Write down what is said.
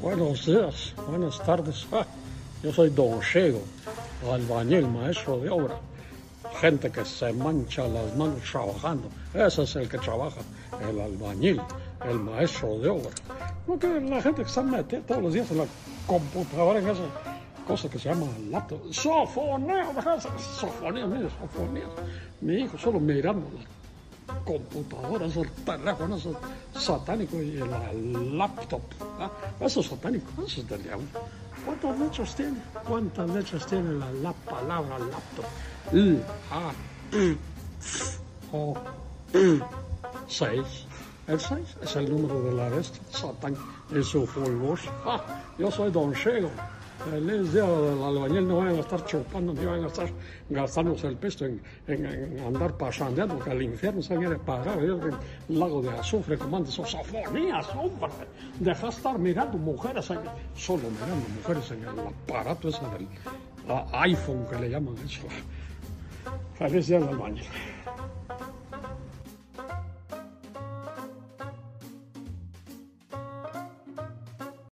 Buenos días, buenas tardes. Ah, yo soy Don Chego, albañil, maestro de obra. Gente que se mancha las manos trabajando. Ese es el que trabaja, el albañil, el maestro de obra. No que la gente que está metida todos los días en la computadora, en esa cosa que se llama laptop. Sofoneo, sofoneo, mire, sofoneo. Mi hijo solo mirando la computadora, esos teléfonos, esos satánicos y la laptop. ¿ah? Eso es satánico, eso es del diablo. ¿Cuántas letras tiene? ¿Cuántas letras tiene la, la palabra laptop? L, A, I, O, U, seis. El 6 es el número de la bestia, Satán, en su fulgor. Ah, yo soy Don Chego. Feliz día del albañil, no vayan a estar chupando, ni van a estar gastándose el pesto en, andar pasandeando, porque al infierno se viene parar, el lago de azufre, comando sus sofonías, hombre. Deja de estar mirando mujeres, solo mirando mujeres en el aparato ese del iPhone que le llaman eso. Feliz día del albañil.